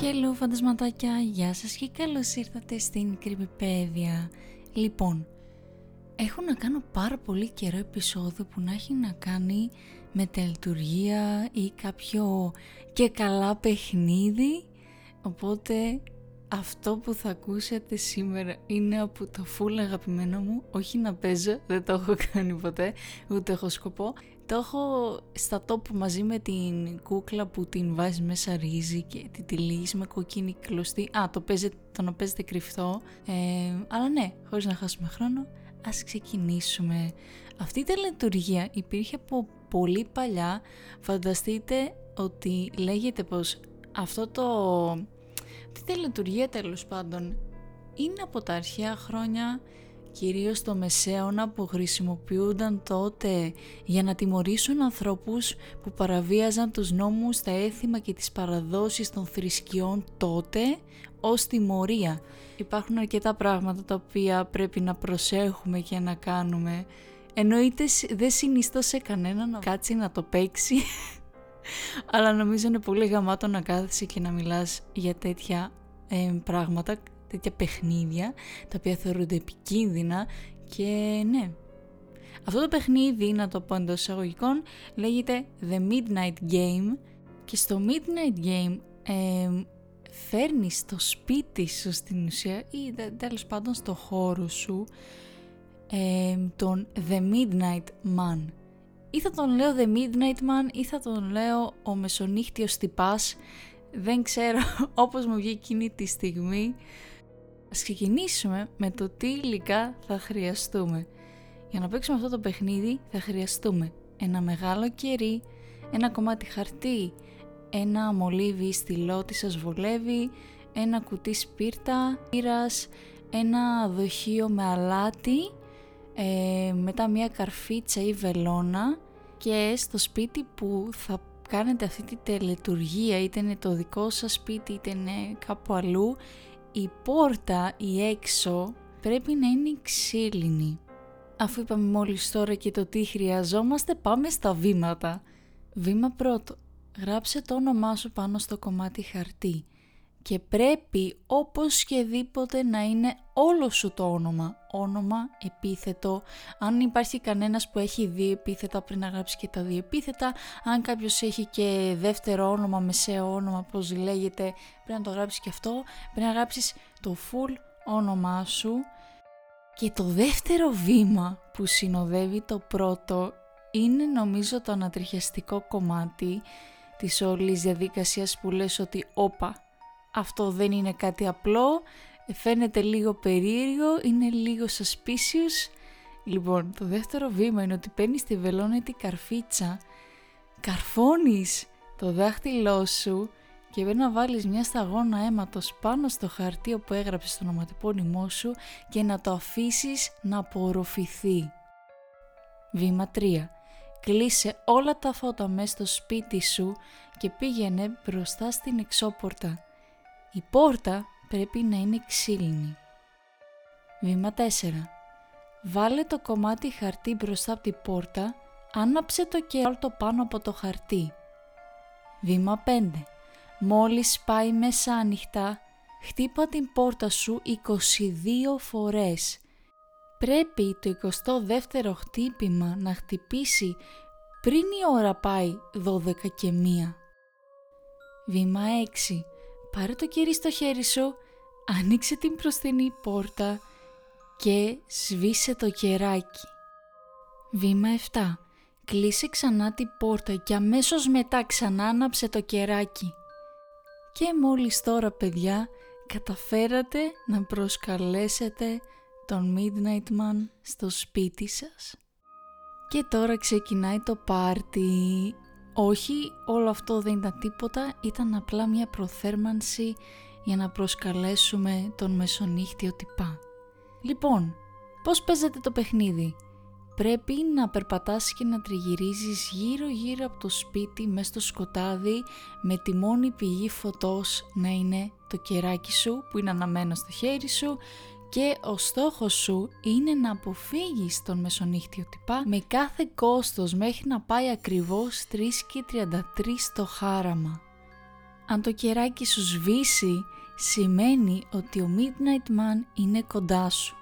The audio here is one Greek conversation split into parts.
Hello φαντασματάκια, γεια σας και καλώς ήρθατε στην Κρυπηπέδια. Λοιπόν, έχω να κάνω πάρα πολύ καιρό επεισόδιο που να έχει να κάνει με τελειτουργία ή κάποιο και καλά παιχνίδι, οπότε αυτό που θα ακούσετε σήμερα είναι από το full αγαπημένο μου, όχι να παίζω, δεν το έχω κάνει ποτέ, ούτε έχω σκοπό. Το έχω στα top μαζί με την κούκλα που την βάζει μέσα ρύζι και την τυλίγεις με κοκκίνη κλωστή. Α, το, παίζετε, το να παίζετε κρυφτό. Ε, αλλά ναι, χωρίς να χάσουμε χρόνο, ας ξεκινήσουμε. Αυτή η τελετουργία υπήρχε από πολύ παλιά. Φανταστείτε ότι λέγεται πως αυτό το τι τελετουργία τέλος πάντων είναι από τα αρχαία χρόνια κυρίως το μεσαίωνα που χρησιμοποιούνταν τότε για να τιμωρήσουν ανθρώπους που παραβίαζαν τους νόμους, τα έθιμα και τις παραδόσεις των θρησκειών τότε ως τιμωρία. Υπάρχουν αρκετά πράγματα τα οποία πρέπει να προσέχουμε και να κάνουμε. Εννοείται δεν συνιστώ σε κανένα να κάτσει να το παίξει αλλά νομίζω είναι πολύ γαμάτο να κάθεσαι και να μιλάς για τέτοια ε, πράγματα, τέτοια παιχνίδια, τα οποία θεωρούνται επικίνδυνα και ναι. Αυτό το παιχνίδι, να το πω εντός εισαγωγικών, λέγεται The Midnight Game και στο Midnight Game ε, φέρνεις στο σπίτι σου στην ουσία ή τέλος πάντων στο χώρο σου ε, τον The Midnight Man. Ή θα τον λέω The Midnight Man ή θα τον λέω ο μεσονύχτιος τυπάς. Δεν ξέρω όπως μου βγει εκείνη τη στιγμή ας ξεκινήσουμε με το τι υλικά θα χρειαστούμε. Για να παίξουμε αυτό το παιχνίδι θα χρειαστούμε ένα μεγάλο κερί ένα κομμάτι χαρτί ένα μολύβι στυλό τι σας βολεύει ένα κουτί σπίρτα, πύρας, ένα δοχείο με αλάτι ε, μετά μια καρφίτσα ή βελόνα και στο σπίτι που θα κάνετε αυτή τη τελετουργία είτε είναι το δικό σας σπίτι είτε είναι κάπου αλλού η πόρτα η έξω πρέπει να είναι ξύλινη. Αφού είπαμε μόλις τώρα και το τι χρειαζόμαστε πάμε στα βήματα. Βήμα πρώτο. Γράψε το όνομά σου πάνω στο κομμάτι χαρτί και πρέπει όπως και δίποτε να είναι όλο σου το όνομα. Όνομα, επίθετο. Αν υπάρχει κανένας που έχει δύο επίθετα πριν να γράψει και τα δύο επίθετα. Αν κάποιος έχει και δεύτερο όνομα, μεσαίο όνομα, πώς λέγεται, πρέπει να το γράψεις και αυτό. Πρέπει να γράψεις το full όνομά σου. Και το δεύτερο βήμα που συνοδεύει το πρώτο είναι νομίζω το ανατριχιαστικό κομμάτι της όλης διαδικασίας που λες ότι όπα αυτό δεν είναι κάτι απλό, φαίνεται λίγο περίεργο, είναι λίγο suspicious. Λοιπόν, το δεύτερο βήμα είναι ότι παίρνεις τη βελόνετη καρφίτσα, καρφώνεις το δάχτυλό σου και πρέπει να βάλεις μια σταγόνα αίματος πάνω στο χαρτί που έγραψες το ονοματεπώνυμό σου και να το αφήσεις να απορροφηθεί. Βήμα 3. Κλείσε όλα τα φώτα μέσα στο σπίτι σου και πήγαινε μπροστά στην εξώπορτα. Η πόρτα πρέπει να είναι ξύλινη. Βήμα 4. Βάλε το κομμάτι χαρτί μπροστά από την πόρτα, άναψε το και το πάνω από το χαρτί. Βήμα 5. Μόλις πάει μέσα ανοιχτά, χτύπα την πόρτα σου 22 φορές. Πρέπει το 22ο χτύπημα να χτυπήσει πριν η ώρα πάει 12 και 1. Βήμα 6 πάρε το κερί στο χέρι σου, άνοιξε την προστινή πόρτα και σβήσε το κεράκι. Βήμα 7. Κλείσε ξανά την πόρτα και αμέσως μετά ξανά άναψε το κεράκι. Και μόλις τώρα παιδιά καταφέρατε να προσκαλέσετε τον Midnight Man στο σπίτι σας. Και τώρα ξεκινάει το πάρτι. Όχι, όλο αυτό δεν ήταν τίποτα, ήταν απλά μια προθέρμανση για να προσκαλέσουμε τον μεσονύχτιο τυπά. Λοιπόν, πώς παίζεται το παιχνίδι; Πρέπει να περπατάς και να τριγυρίζεις γύρω γύρω από το σπίτι μέσα στο σκοτάδι με τη μόνη πηγή φωτός να είναι το κεράκι σου που είναι αναμένο στο χέρι σου και ο στόχος σου είναι να αποφύγεις τον μεσονύχτιο τυπά με κάθε κόστος μέχρι να πάει ακριβώς 3 και 33 στο χάραμα. Αν το κεράκι σου σβήσει, σημαίνει ότι ο Midnight Man είναι κοντά σου.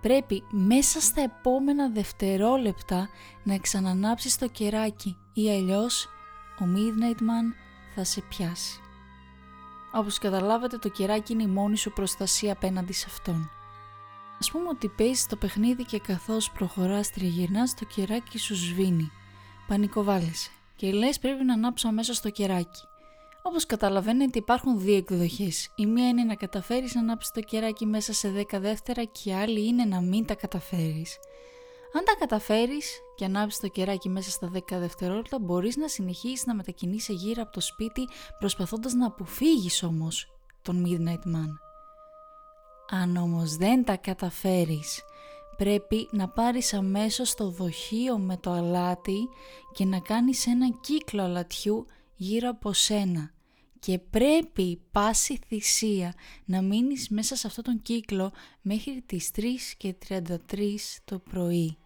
Πρέπει μέσα στα επόμενα δευτερόλεπτα να εξανανάψεις το κεράκι ή αλλιώς ο Midnight Man θα σε πιάσει. Όπως καταλάβατε το κεράκι είναι η μόνη σου προστασία απέναντι σε αυτόν. Ας πούμε ότι παίζεις το παιχνίδι και καθώς προχωράς τριγυρνάς το κεράκι σου σβήνει. Πανικοβάλλεσαι και λες πρέπει να ανάψω αμέσως το κεράκι. Όπως καταλαβαίνετε υπάρχουν δύο εκδοχές. Η μία είναι να καταφέρεις να ανάψεις το κεράκι μέσα σε 10 δεύτερα και η άλλη είναι να μην τα καταφέρεις. Αν τα καταφέρεις και ανάψεις το κεράκι μέσα στα 10 δευτερόλεπτα μπορείς να συνεχίσεις να μετακινείσαι γύρω από το σπίτι προσπαθώντας να αποφύγεις όμως τον Midnight Man. Αν όμως δεν τα καταφέρεις πρέπει να πάρεις αμέσως το δοχείο με το αλάτι και να κάνεις ένα κύκλο αλατιού γύρω από σένα και πρέπει πάση θυσία να μείνεις μέσα σε αυτόν τον κύκλο μέχρι τις 3 και 33 το πρωί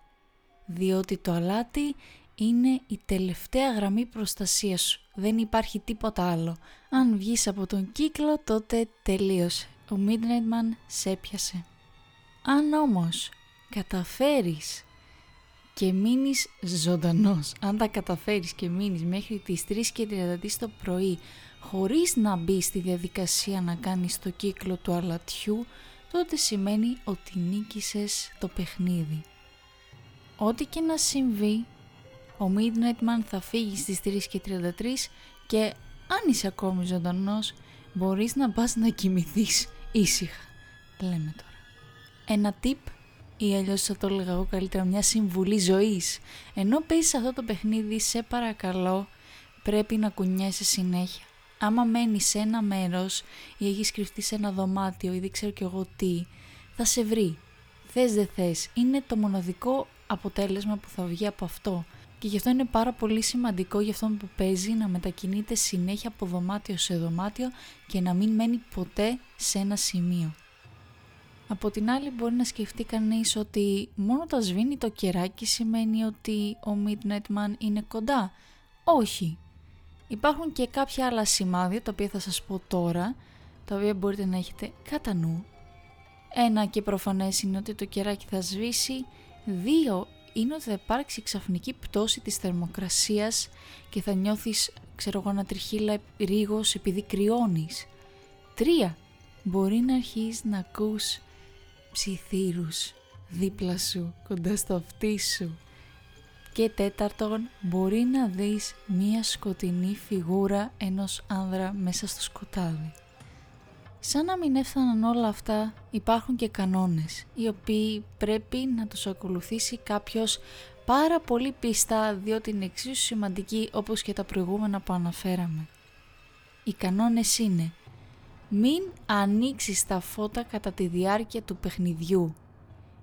διότι το αλάτι είναι η τελευταία γραμμή προστασίας σου. Δεν υπάρχει τίποτα άλλο. Αν βγεις από τον κύκλο τότε τελείωσε. Ο Midnight Man σε πιασε. Αν όμως καταφέρεις και μείνεις ζωντανός, αν τα καταφέρεις και μείνεις μέχρι τις 3 και 30 το πρωί χωρίς να μπει στη διαδικασία να κάνεις το κύκλο του αλατιού, τότε σημαίνει ότι νίκησες το παιχνίδι. Ό,τι και να συμβεί, ο Midnight Man θα φύγει στις 3 και 33 και αν είσαι ακόμη ζωντανός, μπορείς να πας να κοιμηθείς ήσυχα. Λέμε τώρα. Ένα tip ή αλλιώς θα το έλεγα εγώ καλύτερα μια συμβουλή ζωής. Ενώ παίζεις αυτό το παιχνίδι, σε παρακαλώ, πρέπει να κουνιέσαι συνέχεια. Άμα μένεις σε ένα μέρος ή έχεις κρυφτεί σε ένα δωμάτιο ή δεν ξέρω κι εγώ τι, θα σε βρει. Θες δεν θες. Είναι το μοναδικό αποτέλεσμα που θα βγει από αυτό. Και γι' αυτό είναι πάρα πολύ σημαντικό για αυτόν που παίζει να μετακινείται συνέχεια από δωμάτιο σε δωμάτιο και να μην μένει ποτέ σε ένα σημείο. Από την άλλη μπορεί να σκεφτεί κανείς ότι μόνο τα σβήνει το κεράκι σημαίνει ότι ο Midnight Man είναι κοντά. Όχι. Υπάρχουν και κάποια άλλα σημάδια τα οποία θα σας πω τώρα, τα οποία μπορείτε να έχετε κατά νου. Ένα και προφανές είναι ότι το κεράκι θα σβήσει Δύο είναι ότι θα υπάρξει ξαφνική πτώση της θερμοκρασίας και θα νιώθεις, ξέρω εγώ, να τριχύλα ρίγος επειδή κρυώνεις. Τρία, μπορεί να αρχίσεις να ακούς ψιθύρους δίπλα σου, κοντά στο αυτί σου. Και τέταρτον, μπορεί να δεις μία σκοτεινή φιγούρα ενός άνδρα μέσα στο σκοτάδι. Σαν να μην έφταναν όλα αυτά, υπάρχουν και κανόνες, οι οποίοι πρέπει να τους ακολουθήσει κάποιος πάρα πολύ πιστά, διότι είναι εξίσου σημαντικοί όπως και τα προηγούμενα που αναφέραμε. Οι κανόνες είναι μην ανοίξεις τα φώτα κατά τη διάρκεια του παιχνιδιού.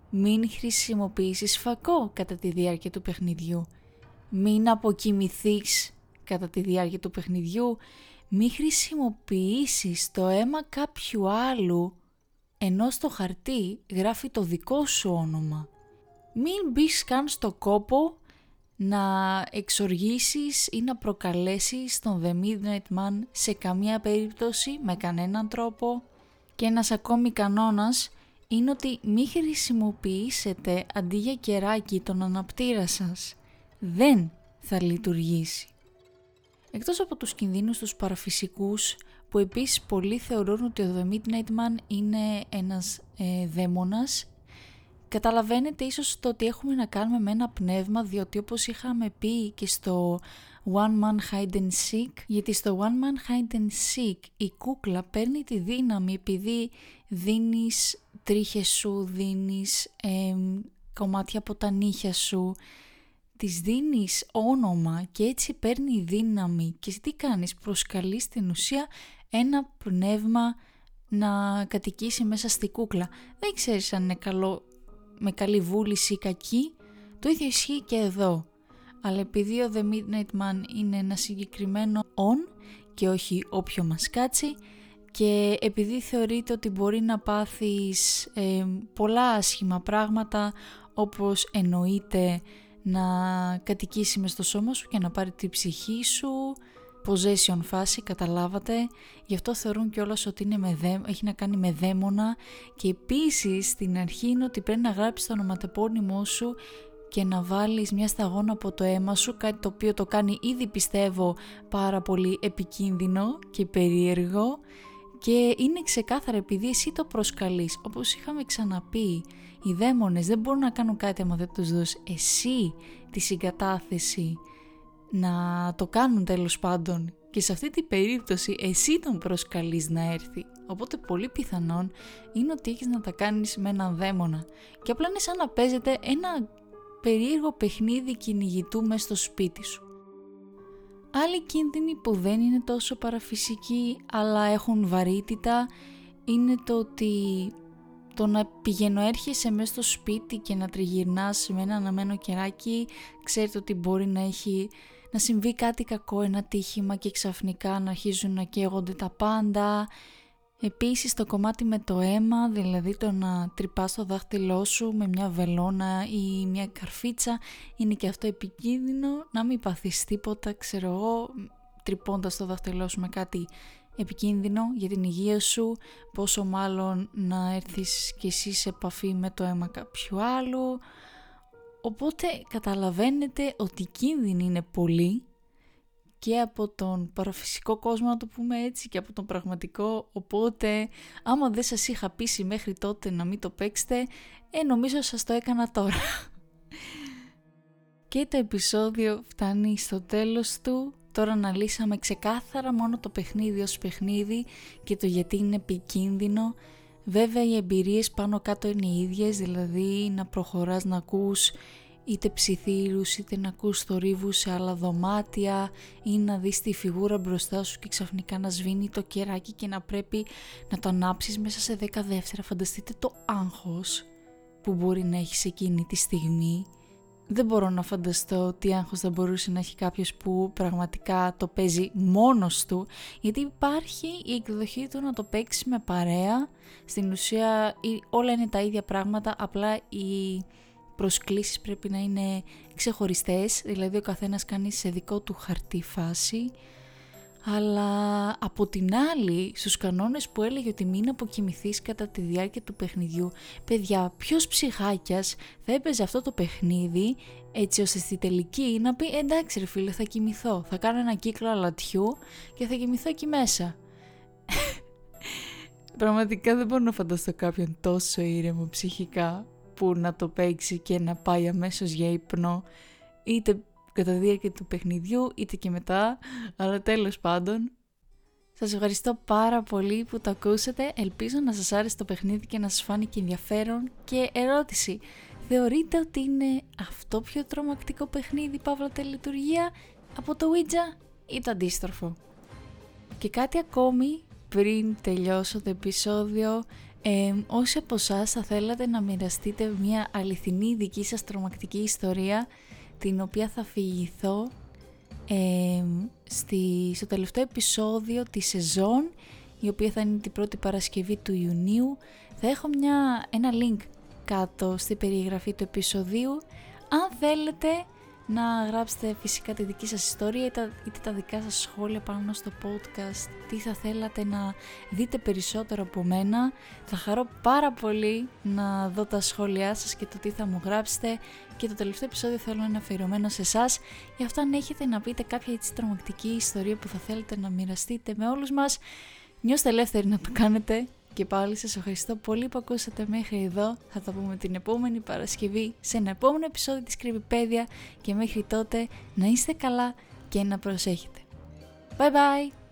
Μην χρησιμοποιήσεις φακό κατά τη διάρκεια του παιχνιδιού. Μην αποκοιμηθείς κατά τη διάρκεια του παιχνιδιού μη χρησιμοποιήσεις το αίμα κάποιου άλλου ενώ στο χαρτί γράφει το δικό σου όνομα. Μην μπεις καν στο κόπο να εξοργήσεις ή να προκαλέσεις τον The Midnight Man σε καμία περίπτωση με κανέναν τρόπο. Και ένας ακόμη κανόνας είναι ότι μη χρησιμοποιήσετε αντί για κεράκι τον αναπτήρα σας. Δεν θα λειτουργήσει. Εκτός από τους κινδύνους τους παραφυσικούς που επίσης πολλοί θεωρούν ότι ο The Midnight Man είναι ένας ε, δαίμονας καταλαβαίνετε ίσως το ότι έχουμε να κάνουμε με ένα πνεύμα διότι όπως είχαμε πει και στο One Man Hide and Seek γιατί στο One Man Hide and Seek η κούκλα παίρνει τη δύναμη επειδή δίνεις τρίχες σου, δίνεις κομμάτια από τα νύχια σου της δίνεις όνομα και έτσι παίρνει δύναμη και τι κάνεις, προσκαλείς στην ουσία ένα πνεύμα να κατοικήσει μέσα στη κούκλα. Δεν ξέρεις αν είναι καλό, με καλή βούληση ή κακή, το ίδιο ισχύει και εδώ. Αλλά επειδή ο The Midnight Man είναι ένα συγκεκριμένο on και όχι όποιο μας κάτσει και επειδή θεωρείται ότι μπορεί να πάθεις ε, πολλά άσχημα πράγματα όπως εννοείται να κατοικήσει μες στο σώμα σου και να πάρει τη ψυχή σου, possession φάση, καταλάβατε. Γι' αυτό θεωρούν κιόλας ότι είναι με δέ, έχει να κάνει με δαίμονα. Και επίσης στην αρχή είναι ότι πρέπει να γράψεις το ονοματεπώνυμό σου και να βάλεις μια σταγόνα από το αίμα σου, κάτι το οποίο το κάνει ήδη πιστεύω πάρα πολύ επικίνδυνο και περίεργο και είναι ξεκάθαρα επειδή εσύ το προσκαλείς, όπως είχαμε ξαναπεί, οι δαίμονες δεν μπορούν να κάνουν κάτι άμα δεν τους δώσεις εσύ τη συγκατάθεση να το κάνουν τέλος πάντων και σε αυτή την περίπτωση εσύ τον προσκαλείς να έρθει. Οπότε πολύ πιθανόν είναι ότι έχεις να τα κάνεις με έναν δαίμονα και απλά είναι σαν να παίζετε ένα περίεργο παιχνίδι κυνηγητού μέσα στο σπίτι σου. Άλλοι κίνδυνοι που δεν είναι τόσο παραφυσικοί αλλά έχουν βαρύτητα είναι το ότι το να πηγαίνω έρχεσαι μέσα στο σπίτι και να τριγυρνάς με ένα αναμένο κεράκι ξέρετε ότι μπορεί να έχει να συμβεί κάτι κακό, ένα τύχημα και ξαφνικά να αρχίζουν να καίγονται τα πάντα. Επίσης το κομμάτι με το αίμα, δηλαδή το να τρυπάς το δάχτυλό σου με μια βελόνα ή μια καρφίτσα είναι και αυτό επικίνδυνο, να μην παθείς τίποτα, ξέρω εγώ, τρυπώντας το δάχτυλό σου με κάτι επικίνδυνο για την υγεία σου, πόσο μάλλον να έρθεις κι εσύ σε επαφή με το αίμα κάποιου άλλου. Οπότε καταλαβαίνετε ότι οι κίνδυνοι είναι πολλοί και από τον παραφυσικό κόσμο να το πούμε έτσι και από τον πραγματικό. Οπότε άμα δεν σας είχα πείσει μέχρι τότε να μην το παίξετε ε νομίζω σας το έκανα τώρα. Και το επεισόδιο φτάνει στο τέλος του τώρα αναλύσαμε ξεκάθαρα μόνο το παιχνίδι ως παιχνίδι και το γιατί είναι επικίνδυνο βέβαια οι εμπειρίες πάνω κάτω είναι οι ίδιες δηλαδή να προχωράς να ακούς είτε ψιθύρους είτε να ακούς θορύβους σε άλλα δωμάτια ή να δεις τη φιγούρα μπροστά σου και ξαφνικά να σβήνει το κεράκι και να πρέπει να το ανάψεις μέσα σε 10 δεύτερα. Φανταστείτε το άγχος που μπορεί να έχεις εκείνη τη στιγμή. Δεν μπορώ να φανταστώ τι άγχος θα μπορούσε να έχει κάποιος που πραγματικά το παίζει μόνος του γιατί υπάρχει η εκδοχή του να το παίξει με παρέα. Στην ουσία όλα είναι τα ίδια πράγματα απλά η προσκλήσεις πρέπει να είναι ξεχωριστές, δηλαδή ο καθένας κάνει σε δικό του χαρτί φάση, αλλά από την άλλη στους κανόνες που έλεγε ότι μην αποκοιμηθείς κατά τη διάρκεια του παιχνιδιού παιδιά ποιος ψυχάκιας θα έπαιζε αυτό το παιχνίδι έτσι ώστε στη τελική να πει εντάξει ρε φίλε θα κοιμηθώ θα κάνω ένα κύκλο αλατιού και θα κοιμηθώ εκεί μέσα Πραγματικά δεν μπορώ να φανταστώ κάποιον τόσο ήρεμο ψυχικά που να το παίξει και να πάει αμέσως για ύπνο είτε κατά τη διάρκεια του παιχνιδιού είτε και μετά αλλά τέλος πάντων. Σας ευχαριστώ πάρα πολύ που το ακούσατε. Ελπίζω να σας άρεσε το παιχνίδι και να σας φάνηκε ενδιαφέρον. Και ερώτηση. Θεωρείτε ότι είναι αυτό πιο τρομακτικό παιχνίδι παύλα τελειτουργία από το Ouija ή το αντίστροφο; Και κάτι ακόμη πριν τελειώσω το επεισόδιο ε, όσοι από εσάς θα θέλατε να μοιραστείτε μια αληθινή δική σας τρομακτική ιστορία την οποία θα φυγηθώ ε, στη, στο τελευταίο επεισόδιο της σεζόν η οποία θα είναι την πρώτη Παρασκευή του Ιουνίου. Θα έχω μια, ένα link κάτω στη περιγραφή του επεισοδίου. Αν θέλετε να γράψετε φυσικά τη δική σας ιστορία είτε, είτε τα δικά σας σχόλια πάνω στο podcast. Τι θα θέλατε να δείτε περισσότερο από μένα. Θα χαρώ πάρα πολύ να δω τα σχόλιά σας και το τι θα μου γράψετε. Και το τελευταίο επεισόδιο θέλω να είναι αφιερωμένο σε εσάς. Γι' αυτό αν έχετε να πείτε κάποια έτσι τρομακτική ιστορία που θα θέλετε να μοιραστείτε με όλους μας νιώστε ελεύθεροι να το κάνετε και πάλι σας ευχαριστώ πολύ που ακούσατε μέχρι εδώ. Θα τα πούμε την επόμενη Παρασκευή σε ένα επόμενο επεισόδιο της Κρυβιπέδια και μέχρι τότε να είστε καλά και να προσέχετε. Bye bye!